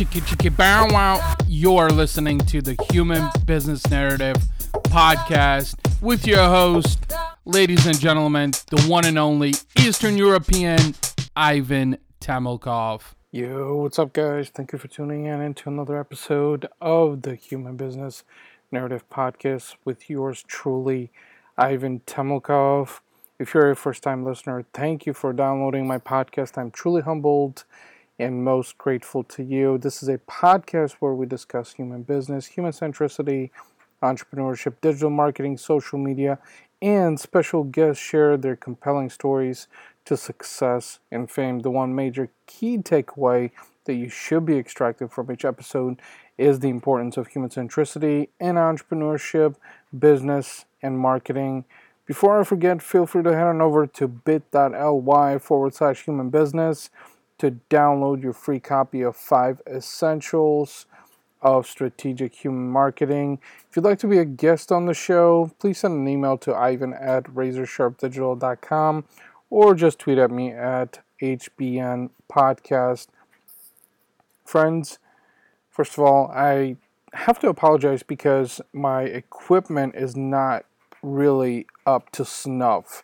Chicky chicky bow wow. You're listening to the Human Business Narrative podcast with your host, ladies and gentlemen, the one and only Eastern European Ivan Temelkov. Yo, what's up, guys? Thank you for tuning in into another episode of the Human Business Narrative Podcast with yours truly, Ivan Temelkov. If you're a first time listener, thank you for downloading my podcast. I'm truly humbled and most grateful to you. This is a podcast where we discuss human business, human centricity, entrepreneurship, digital marketing, social media, and special guests share their compelling stories to success and fame. The one major key takeaway that you should be extracting from each episode is the importance of human centricity in entrepreneurship, business, and marketing. Before I forget, feel free to head on over to bit.ly forward slash human business to download your free copy of Five Essentials of Strategic Human Marketing. If you'd like to be a guest on the show, please send an email to ivan at razorsharpdigital.com or just tweet at me at HBN Podcast. Friends, first of all, I have to apologize because my equipment is not really up to snuff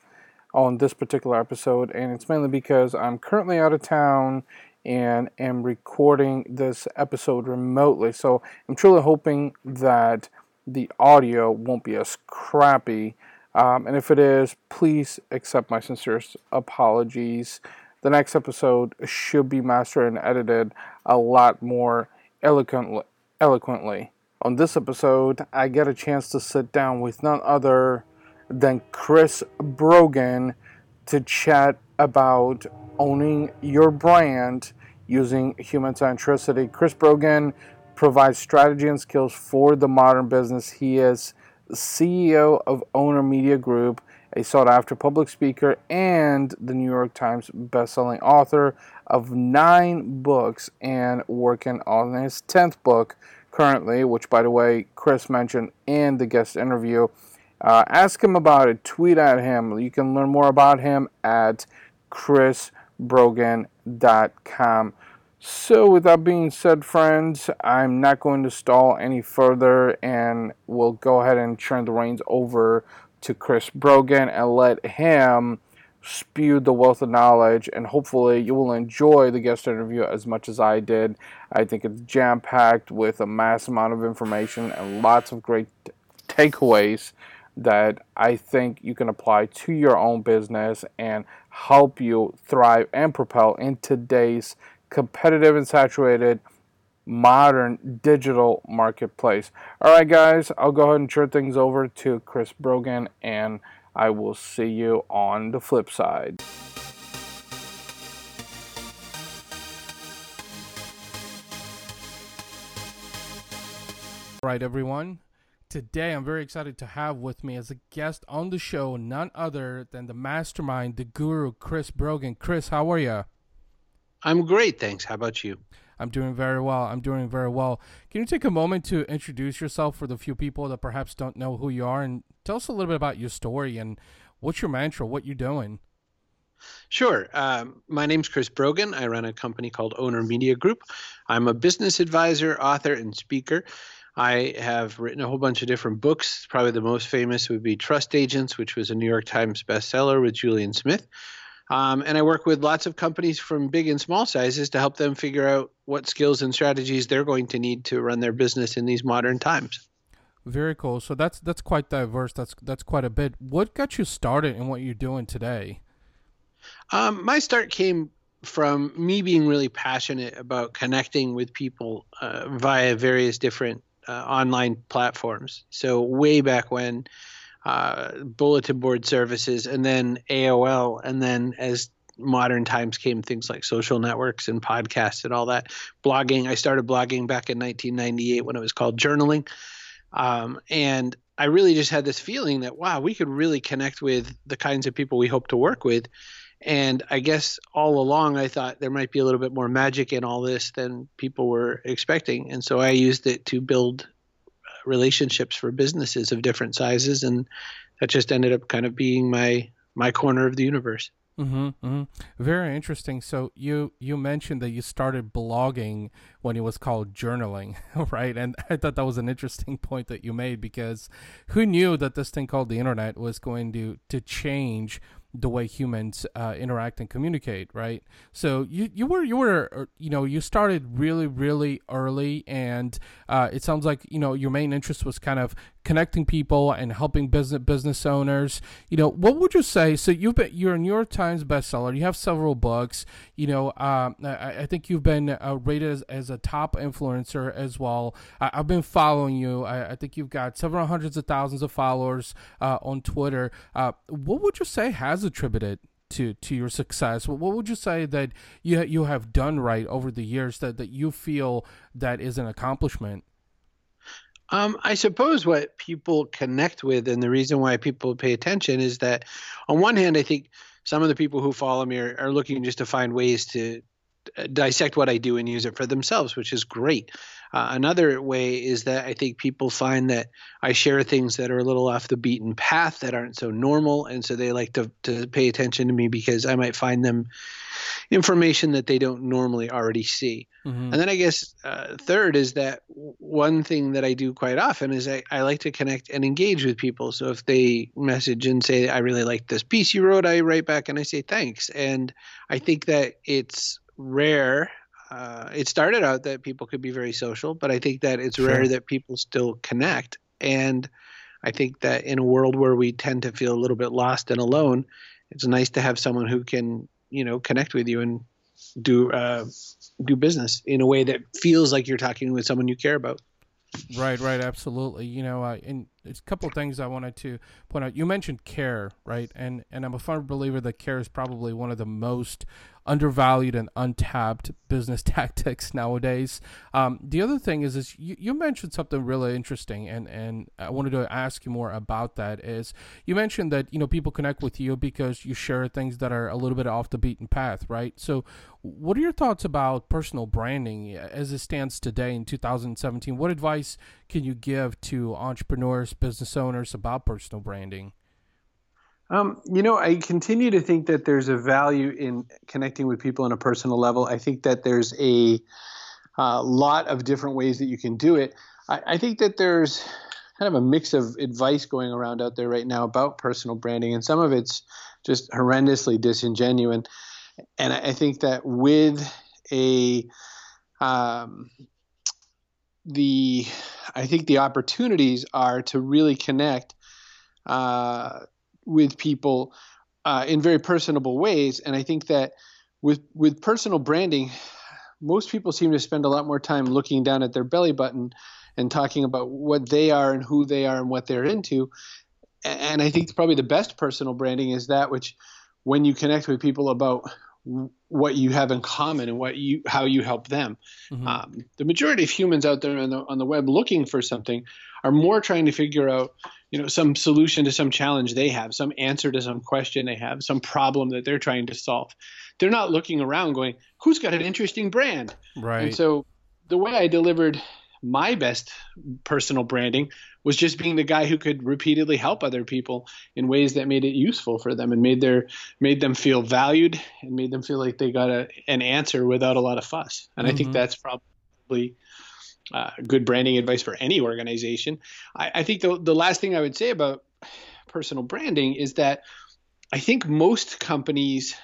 on this particular episode, and it's mainly because I'm currently out of town and am recording this episode remotely. So I'm truly hoping that the audio won't be as crappy. Um, and if it is, please accept my sincerest apologies. The next episode should be mastered and edited a lot more eloquently. eloquently. On this episode, I get a chance to sit down with none other than Chris Brogan to chat about owning your brand using human centricity. Chris Brogan provides strategy and skills for the modern business. He is CEO of Owner Media Group, a sought after public speaker, and the New York Times bestselling author of nine books and working on his 10th book currently, which, by the way, Chris mentioned in the guest interview. Uh, ask him about it, tweet at him. You can learn more about him at chrisbrogan.com. So, with that being said, friends, I'm not going to stall any further and we'll go ahead and turn the reins over to Chris Brogan and let him spew the wealth of knowledge. And hopefully, you will enjoy the guest interview as much as I did. I think it's jam packed with a mass amount of information and lots of great takeaways that I think you can apply to your own business and help you thrive and propel in today's competitive and saturated modern digital marketplace. All right, guys, I'll go ahead and turn things over to Chris Brogan, and I will see you on the flip side. All right, everyone. Today, I'm very excited to have with me as a guest on the show none other than the mastermind, the guru, Chris Brogan. Chris, how are you? I'm great, thanks. How about you? I'm doing very well. I'm doing very well. Can you take a moment to introduce yourself for the few people that perhaps don't know who you are and tell us a little bit about your story and what's your mantra, what you're doing? Sure. Um, my name's Chris Brogan. I run a company called Owner Media Group. I'm a business advisor, author, and speaker. I have written a whole bunch of different books. Probably the most famous would be Trust Agents, which was a New York Times bestseller with Julien Smith. Um, and I work with lots of companies from big and small sizes to help them figure out what skills and strategies they're going to need to run their business in these modern times. Very cool. So that's that's quite diverse. That's that's quite a bit. What got you started in what you're doing today? Um, my start came from me being really passionate about connecting with people uh, via various different online platforms. So way back when uh, bulletin board services, and then AOL, and then as modern times came, things like social networks and podcasts and all that. Blogging. I started blogging back in 1998 when it was called journaling, um, and I really just had this feeling that wow, we could really connect with the kinds of people we hope to work with. And I guess all along I thought there might be a little bit more magic in all this than people were expecting. And so I used it to build relationships for businesses of different sizes, and that just ended up kind of being my my corner of the universe. Mm-hmm, mm-hmm. Very interesting. So you you mentioned that you started blogging when it was called journaling, right? And I thought that was an interesting point that you made because who knew that this thing called the internet was going to to change the way humans uh, interact and communicate, right? So you you were you were uh, you know you started really really early, and uh, it sounds like you know your main interest was kind of connecting people and helping business business owners. You know, what would you say? So you've been you're a New York Times bestseller. You have several books. You know, um, I, I, think you've been uh, rated as, as, a top influencer as well. I, have been following you. I, I, think you've got several hundreds of thousands of followers uh, on Twitter. Uh, what would you say has attributed to to your success what would you say that you you have done right over the years that that you feel that is an accomplishment um, I suppose what people connect with and the reason why people pay attention is that, on one hand, I think some of the people who follow me are, are looking just to find ways to dissect what I do and use it for themselves, which is great. Uh, another way is that I think people find that I share things that are a little off the beaten path that aren't so normal, and so they like to to pay attention to me because I might find them information that they don't normally already see. Mm-hmm. And then I guess uh, third is that one thing that I do quite often is I, I like to connect and engage with people. So if they message and say, I really like this piece you wrote, I write back and I say thanks. And I think that it's rare. Uh, it started out that people could be very social, but I think that it's sure. rare that people still connect. And I think that in a world where we tend to feel a little bit lost and alone, it's nice to have someone who can you know connect with you and do uh, do business in a way that feels like you're talking with someone you care about. Right, right, absolutely. You know, uh, and there's a couple of things I wanted to point out. You mentioned care, right? And and I'm a firm believer that care is probably one of the most undervalued and untapped business tactics nowadays. Um, the other thing is, is you, you mentioned something really interesting, and, and I wanted to ask you more about that. Is you mentioned that you know people connect with you because you share things that are a little bit off the beaten path, right? So, what are your thoughts about personal branding as it stands today in 2017? What advice can you give to entrepreneurs, business owners about personal branding? Um, you know, I continue to think that there's a value in connecting with people on a personal level. I think that there's a uh, lot of different ways that you can do it. I, I, think that there's kind of a mix of advice going around out there right now about personal branding, and some of it's just horrendously disingenuous. And I, think that with a um, the I think the opportunities are to really connect uh, with people uh, in very personable ways. And I think that with with personal branding, most people seem to spend a lot more time looking down at their belly button and talking about what they are and who they are and what they're into. And I think probably the best personal branding is that which, when you connect with people about what you have in common and what you how you help them. Mm-hmm. Um, the majority of humans out there on the on the web looking for something are more trying to figure out you know some solution to some challenge they have, some answer to some question they have, some problem that they're trying to solve. They're not looking around going, "Who's got an interesting brand?" Right. And so the way I delivered my best personal branding was just being the guy who could repeatedly help other people in ways that made it useful for them and made their made them feel valued and made them feel like they got a, an answer without a lot of fuss. And mm-hmm. I think mm-hmm. that's probably uh, good branding advice for any organization. I, I think the the last thing I would say about personal branding is that I think most companies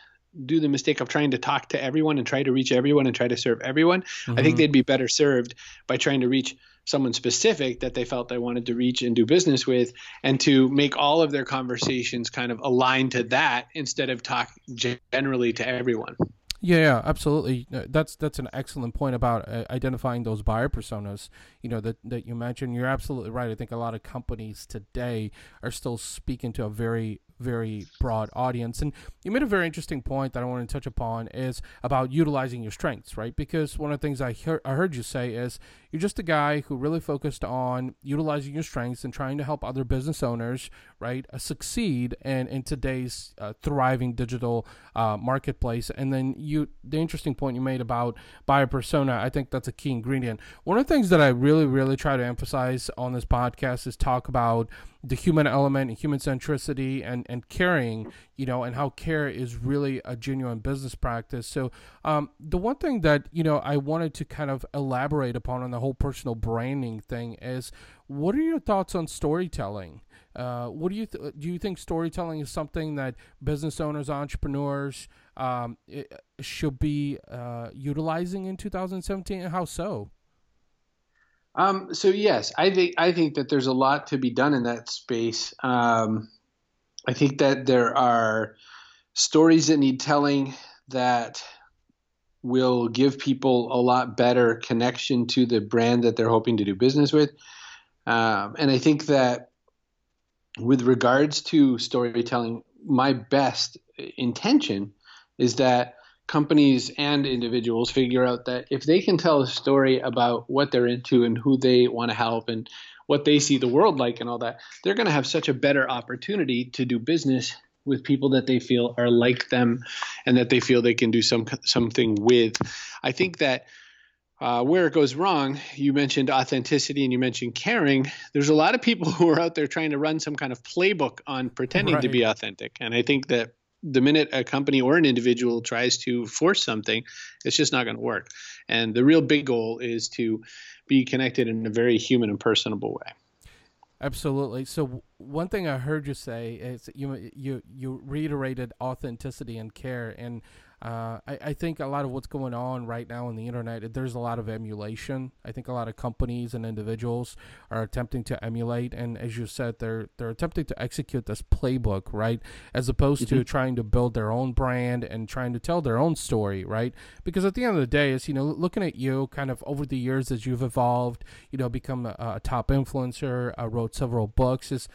do the mistake of trying to talk to everyone and try to reach everyone and try to serve everyone. Mm-hmm. I think mm-hmm. they'd be better served by trying to reach someone specific that they felt they wanted to reach and do business with and to make all of their conversations kind of aligned to that instead of talk generally to everyone. Yeah, yeah, absolutely. Uh, that's that's an excellent point about uh, identifying those buyer personas. You know that that you mentioned. You're absolutely right. I think a lot of companies today are still speaking to a very very broad audience. And you made a very interesting point that I want to touch upon is about utilizing your strengths, right? Because one of the things I, hear, I heard you say is you're just a guy who really focused on utilizing your strengths and trying to help other business owners, right, uh, succeed in, in today's uh, thriving digital uh, marketplace. And then you, the interesting point you made about buyer persona, I think that's a key ingredient. One of the things that I really, really try to emphasize on this podcast is talk about the human element and human centricity and and caring, you know, and how care is really a genuine business practice. So, um, the one thing that you know I wanted to kind of elaborate upon on the whole personal branding thing is, what are your thoughts on storytelling? Uh, what do you th- do? You think storytelling is something that business owners, entrepreneurs um, should be uh, utilizing in 2017, and how so? Um, so yes, I think I think that there's a lot to be done in that space. Um, I think that there are stories that need telling that will give people a lot better connection to the brand that they're hoping to do business with. Um, and I think that with regards to storytelling, my best intention is that companies and individuals figure out that if they can tell a story about what they're into and who they want to help and what they see the world like and all that, they're going to have such a better opportunity to do business with people that they feel are like them and that they feel they can do some something with. I think that uh, where it goes wrong, you mentioned authenticity and you mentioned caring. There's a lot of people who are out there trying to run some kind of playbook on pretending right. to be authentic. And I think that the minute a company or an individual tries to force something, it's just not going to work. And the real big goal is to be connected in a very human and personable way. Absolutely. So one thing I heard you say is you you you reiterated authenticity and care, and uh, I, I, think a lot of what's going on right now on the internet, there's a lot of emulation. I think a lot of companies and individuals are attempting to emulate, and as you said, they're they're attempting to execute this playbook, right, as opposed mm-hmm. to trying to build their own brand and trying to tell their own story, right? Because at the end of the day, is you know looking at you, kind of over the years as you've evolved, you know, become a, a top influencer, uh, wrote several books, is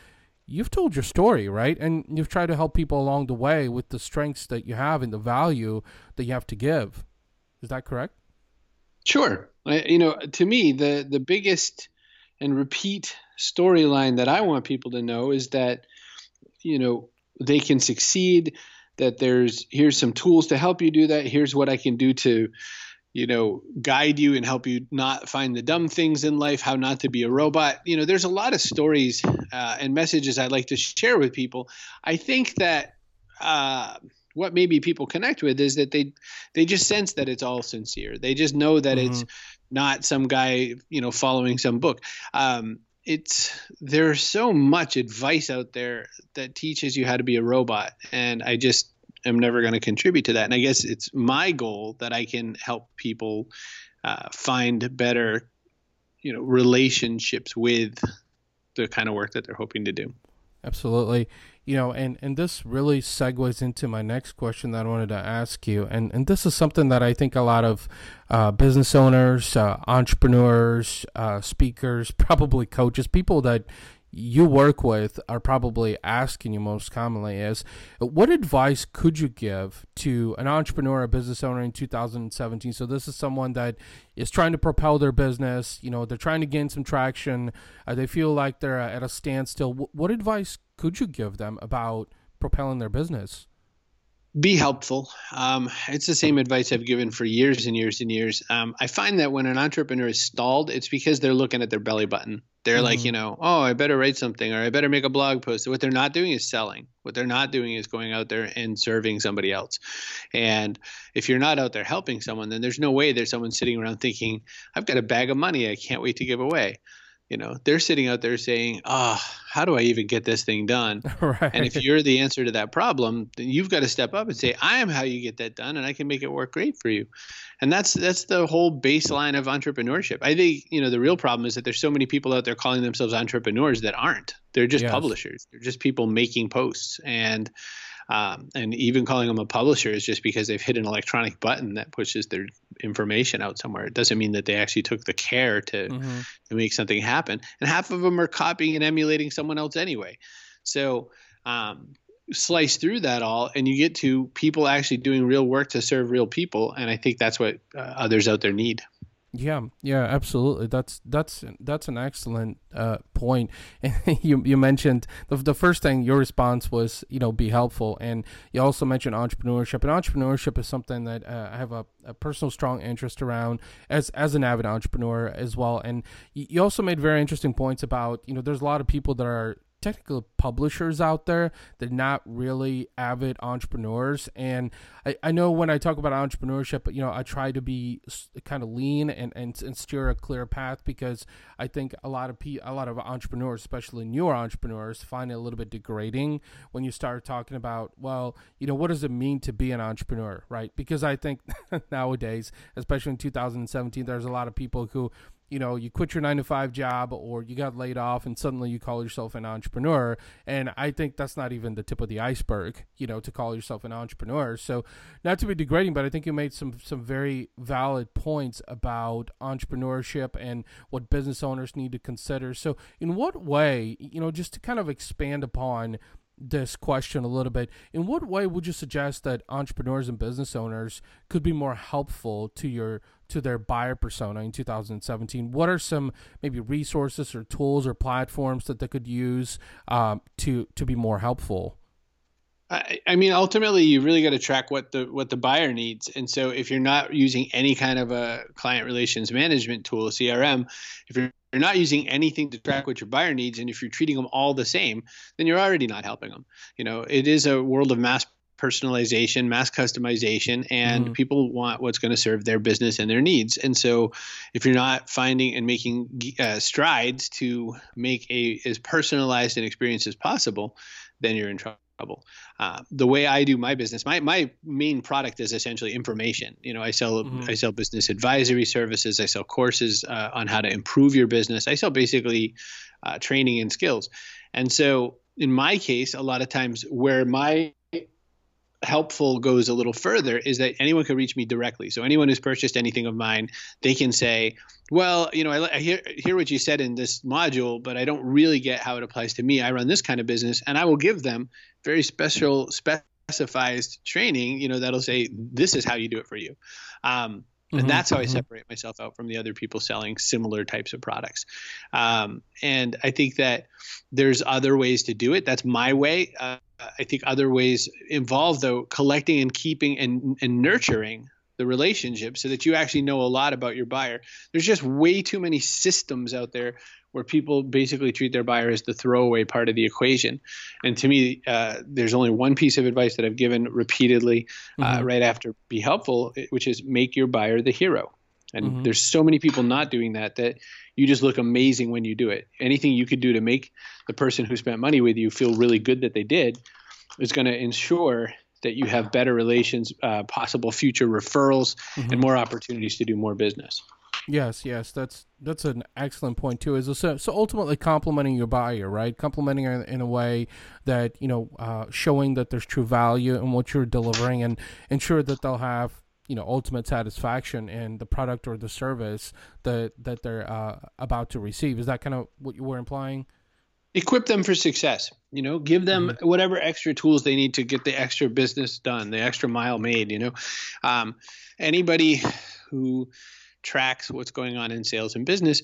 you've told your story, right? And you've tried to help people along the way with the strengths that you have and the value that you have to give. Is that correct? Sure. You know, to me, the the biggest and repeat storyline that I want people to know is that you know they can succeed. That there's here's some tools to help you do that. Here's what I can do to you know, guide you and help you not find the dumb things in life, how not to be a robot. You know, there's a lot of stories uh, and messages I'd like to share with people. I think that uh, what maybe people connect with is that they they just sense that it's all sincere. They just know that mm-hmm. it's not some guy, you know, following some book. Um, it's there's so much advice out there that teaches you how to be a robot, and I just am never going to contribute to that. And I guess it's my goal that I can help people uh, find better, you know, relationships with the kind of work that they're hoping to do. Absolutely. You know, and, and this really segues into my next question that I wanted to ask you. And, and this is something that I think a lot of uh, business owners, uh, entrepreneurs, uh, speakers, probably coaches, people that you work with are probably asking you most commonly is what advice could you give to an entrepreneur a business owner in 2017 so this is someone that is trying to propel their business you know they're trying to gain some traction uh, they feel like they're at a standstill. What advice could you give them about propelling their business be helpful. Um, it's the same advice I've given for years and years and years. Um, I find that when an entrepreneur is stalled, it's because they're looking at their belly button. They're mm-hmm. like, you know, oh, I better write something or I better make a blog post. What they're not doing is selling. What they're not doing is going out there and serving somebody else. And if you're not out there helping someone, then there's no way there's someone sitting around thinking, I've got a bag of money I can't wait to give away you know they're sitting out there saying ah oh, how do i even get this thing done? Right. and if you're the answer to that problem then you've got to step up and say i am how you get that done and i can make it work great for you. And that's that's the whole baseline of entrepreneurship. I think you know the real problem is that there's so many people out there calling themselves entrepreneurs that aren't. They're just yes. publishers. They're just people making posts. And um, and even calling them a publisher is just because they've hit an electronic button that pushes their information out somewhere. It doesn't mean that they actually took the care to, mm-hmm. to make something happen. And half of them are copying and emulating someone else anyway. So um, slice through that all, and you get to people actually doing real work to serve real people. And I think that's what uh, others out there need. Yeah, yeah, absolutely. That's that's that's an excellent uh, point. And you you mentioned the the first thing your response was you know be helpful, and you also mentioned entrepreneurship. And entrepreneurship is something that uh, I have a, a personal strong interest around as as an avid entrepreneur as well. And you also made very interesting points about you know there's a lot of people that are technical publishers out there. They're not really avid entrepreneurs. And I, I know when I talk about entrepreneurship, you know, I try to be kind of lean and, and, and steer a clear path because I think a lot of pe- a lot of entrepreneurs, especially newer entrepreneurs, find it a little bit degrading when you start talking about, well, you know, what does it mean to be an entrepreneur, right? Because I think nowadays, especially in 2017, there's a lot of people who you know, you quit your nine to five job or you got laid off and suddenly you call yourself an entrepreneur. And I think that's not even the tip of the iceberg, you know, to call yourself an entrepreneur. So not to be degrading, but I think you made some, some very valid points about entrepreneurship and what business owners need to consider. So in what way, you know, just to kind of expand upon this question a little bit. In what way would you suggest that entrepreneurs and business owners could be more helpful to your to their buyer persona in 2017? What are some maybe resources or tools or platforms that they could use um, to to be more helpful? I, I mean, ultimately, you really got to track what the what the buyer needs. And so, if you're not using any kind of a client relations management tool, CRM, if you're you're not using anything to track what your buyer needs, and if you're treating them all the same, then you're already not helping them. You know, it is a world of mass personalization, mass customization, and mm-hmm. people want what's going to serve their business and their needs. And so, if you're not finding and making uh, strides to make a as personalized an experience as possible, then you're in trouble. Uh, the way I do my business, my my main product is essentially information. You know, I sell mm-hmm. I sell business advisory services. I sell courses uh, on how to improve your business. I sell basically uh, training and skills. And so, in my case, a lot of times where my helpful goes a little further is that anyone can reach me directly. So anyone who's purchased anything of mine, they can say, "Well, you know, I, I, hear hear what you said in this module, but I don't really get how it applies to me. I run this kind of business," and I will give them very special specified training. You know, that'll say, "This is how you do it for you." Um, and mm-hmm, that's how I mm-hmm. separate myself out from the other people selling similar types of products. Um, and I think that there's other ways to do it. That's my way. Uh, I think other ways involve though collecting and keeping and, and nurturing the relationship so that you actually know a lot about your buyer. There's just way too many systems out there where people basically treat their buyer as the throwaway part of the equation. And to me, uh, there's only one piece of advice that I've given repeatedly uh, mm-hmm. right after be helpful, which is make your buyer the hero. And mm-hmm. there's so many people not doing that that you just look amazing when you do it. Anything you could do to make the person who spent money with you feel really good that they did is going to ensure that you have better relations, uh, possible future referrals, mm-hmm. and more opportunities to do more business. Yes, yes, that's that's an excellent point too. Is so, so ultimately complimenting your buyer, right? Complimenting her in a way that you know, uh, showing that there's true value in what you're delivering, and ensure that they'll have you know ultimate satisfaction in the product or the service that that they're uh, about to receive. Is that kind of what you were implying? Equip them for success. You know, give them mm-hmm. whatever extra tools they need to get the extra business done, the extra mile made. You know, um, anybody who tracks what's going on in sales and business,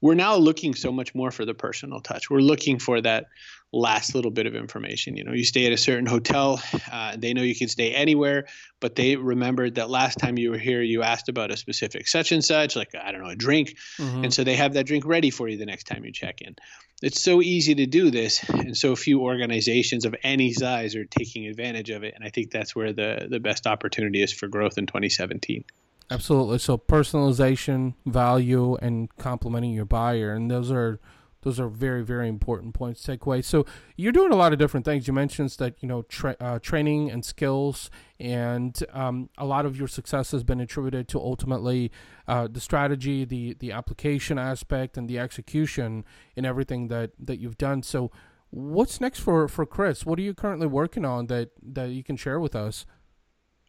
we're now looking so much more for the personal touch. We're looking for that last little bit of information. You know, you stay at a certain hotel, uh, they know you can stay anywhere, but they remembered that last time you were here, you asked about a specific such and such, like, I don't know, a drink. Mm-hmm. And so they have that drink ready for you the next time you check in. It's so easy to do this, and so few organizations of any size are taking advantage of it. And I think that's where the, the best opportunity is for growth in 2017. Absolutely. So personalization, value, and complementing your buyer, and those are those are very very important points to take away. So you're doing a lot of different things. You mentioned that you know tra- uh, training and skills, and um, a lot of your success has been attributed to ultimately uh, the strategy, the the application aspect, and the execution in everything that that you've done. So what's next for for Chris? What are you currently working on that that you can share with us?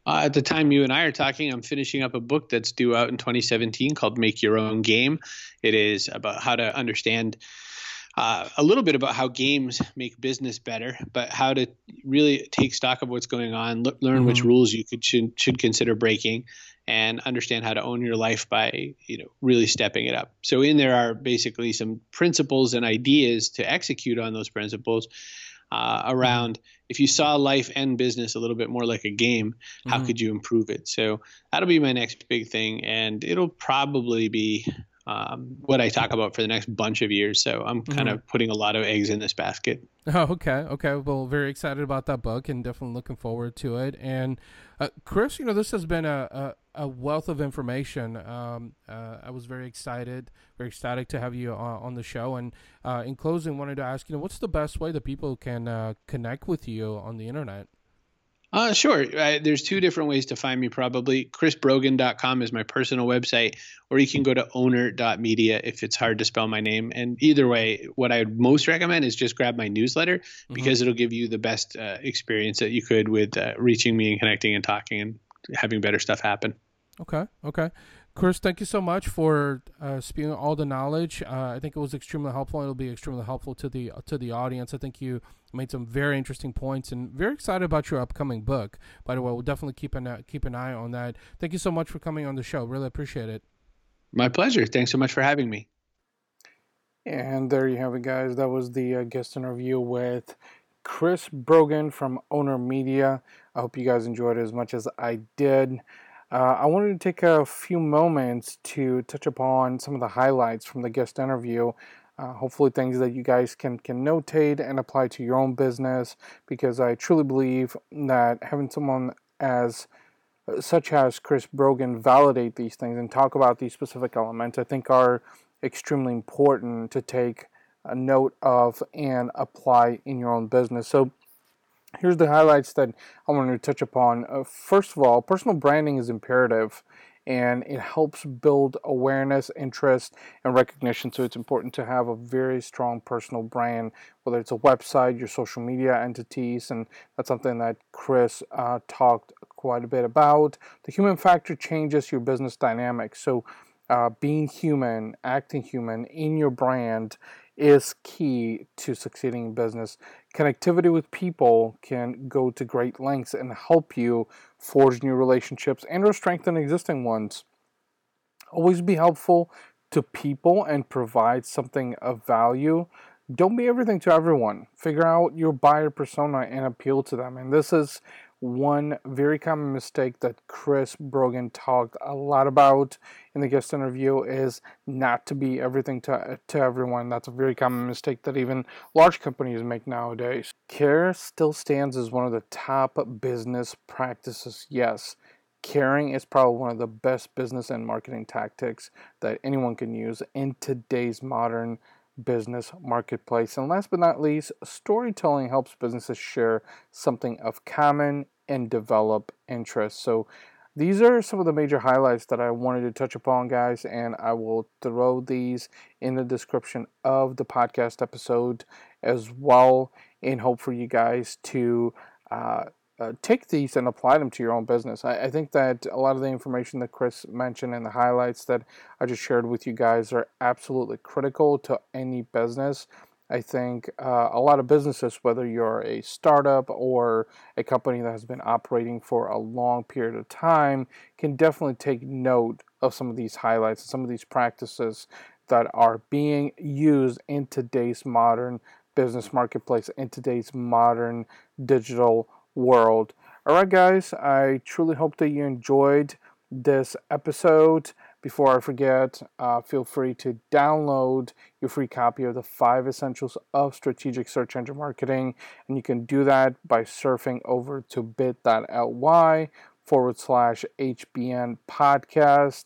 Uh, at the time you and I are talking, I'm finishing up a book that's due out in 2017 called Make Your Own Game. It is about how to understand uh, a little bit about how games make business better, but how to really take stock of what's going on, l- learn mm-hmm. which rules you could should, should consider breaking, and understand how to own your life by you know really stepping it up. So in there are basically some principles and ideas to execute on those principles uh, around if you saw life and business a little bit more like a game, how mm-hmm. could you improve it? So that'll be my next big thing, and it'll probably be um, what I talk about for the next bunch of years. So I'm kind mm-hmm. of putting a lot of eggs in this basket. Oh, okay, okay. Well, very excited about that book and definitely looking forward to it. And uh, Chris, you know, this has been a, a, a wealth of information. Um, uh, I was very excited, very ecstatic to have you uh, on the show. And uh, in closing, wanted to ask, you know, what's the best way that people can uh, connect with you on the internet? Uh, sure. Uh, there's two different ways to find me probably. chrisbrogan.com is my personal website, or you can go to owner.media if it's hard to spell my name. And either way, what I would most recommend is just grab my newsletter mm-hmm. because it'll give you the best uh, experience that you could with uh, reaching me and connecting and talking and having better stuff happen. Okay. Okay. Chris, thank you so much for uh, spewing all the knowledge. Uh, I think it was extremely helpful. It'll be extremely helpful to the to the audience. I think you made some very interesting points, and very excited about your upcoming book. By the way, we'll definitely keep an uh, keep an eye on that. Thank you so much for coming on the show. Really appreciate it. My pleasure. Thanks so much for having me. And there you have it, guys. That was the uh, guest interview with Chris Brogan from Owner Media. I hope you guys enjoyed it as much as I did. Uh, I wanted to take a few moments to touch upon some of the highlights from the guest interview. Uh, hopefully, things that you guys can can notate and apply to your own business, because I truly believe that having someone as such as Chris Brogan validate these things and talk about these specific elements, I think are extremely important to take a note of and apply in your own business. So Here's the highlights that I wanted to touch upon. Uh, first of all, personal branding is imperative and it helps build awareness, interest, and recognition. So it's important to have a very strong personal brand, whether it's a website, your social media entities, and that's something that Chris uh, talked quite a bit about. The human factor changes your business dynamics. So uh, being human, acting human in your brand is key to succeeding in business. Connectivity with people can go to great lengths and help you forge new relationships and or strengthen existing ones. Always be helpful to people and provide something of value. Don't be everything to everyone. Figure out your buyer persona and appeal to them. And this is one very common mistake that Chris Brogan talked a lot about in the guest interview is not to be everything to, to everyone. That's a very common mistake that even large companies make nowadays. Care still stands as one of the top business practices, yes. Caring is probably one of the best business and marketing tactics that anyone can use in today's modern business marketplace. And last but not least, storytelling helps businesses share something of common and develop interest. So these are some of the major highlights that I wanted to touch upon, guys, and I will throw these in the description of the podcast episode as well in hope for you guys to uh, uh, take these and apply them to your own business. I, I, think that a lot of the information that Chris mentioned and the highlights that I just shared with you guys are absolutely critical to any business. I think uh, a lot of businesses, whether you're a startup or a company that has been operating for a long period of time, can definitely take note of some of these highlights and some of these practices that are being used in today's modern business marketplace, in today's modern digital world. All right, guys, I truly hope that you enjoyed this episode. Before I forget, uh, feel free to download your free copy of the five essentials of strategic search engine marketing. And you can do that by surfing over to bit.ly forward slash HBN podcast.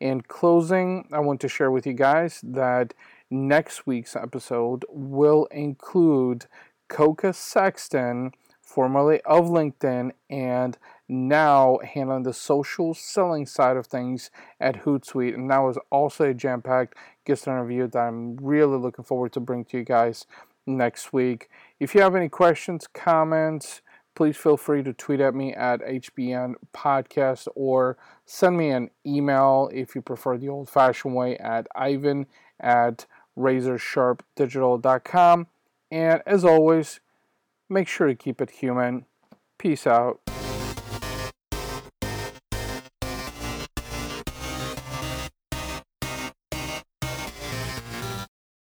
In closing, I want to share with you guys that next week's episode will include Koka Sexton formerly of LinkedIn, and now handling the social selling side of things at Hootsuite. And that was also a jam packed guest interview that I'm really looking forward to bring to you guys next week. If you have any questions, comments, please feel free to tweet at me at HBN Podcast or send me an email if you prefer the old fashioned way at ivan at razorsharpdigital.com. And as always, Make sure to keep it human. Peace out.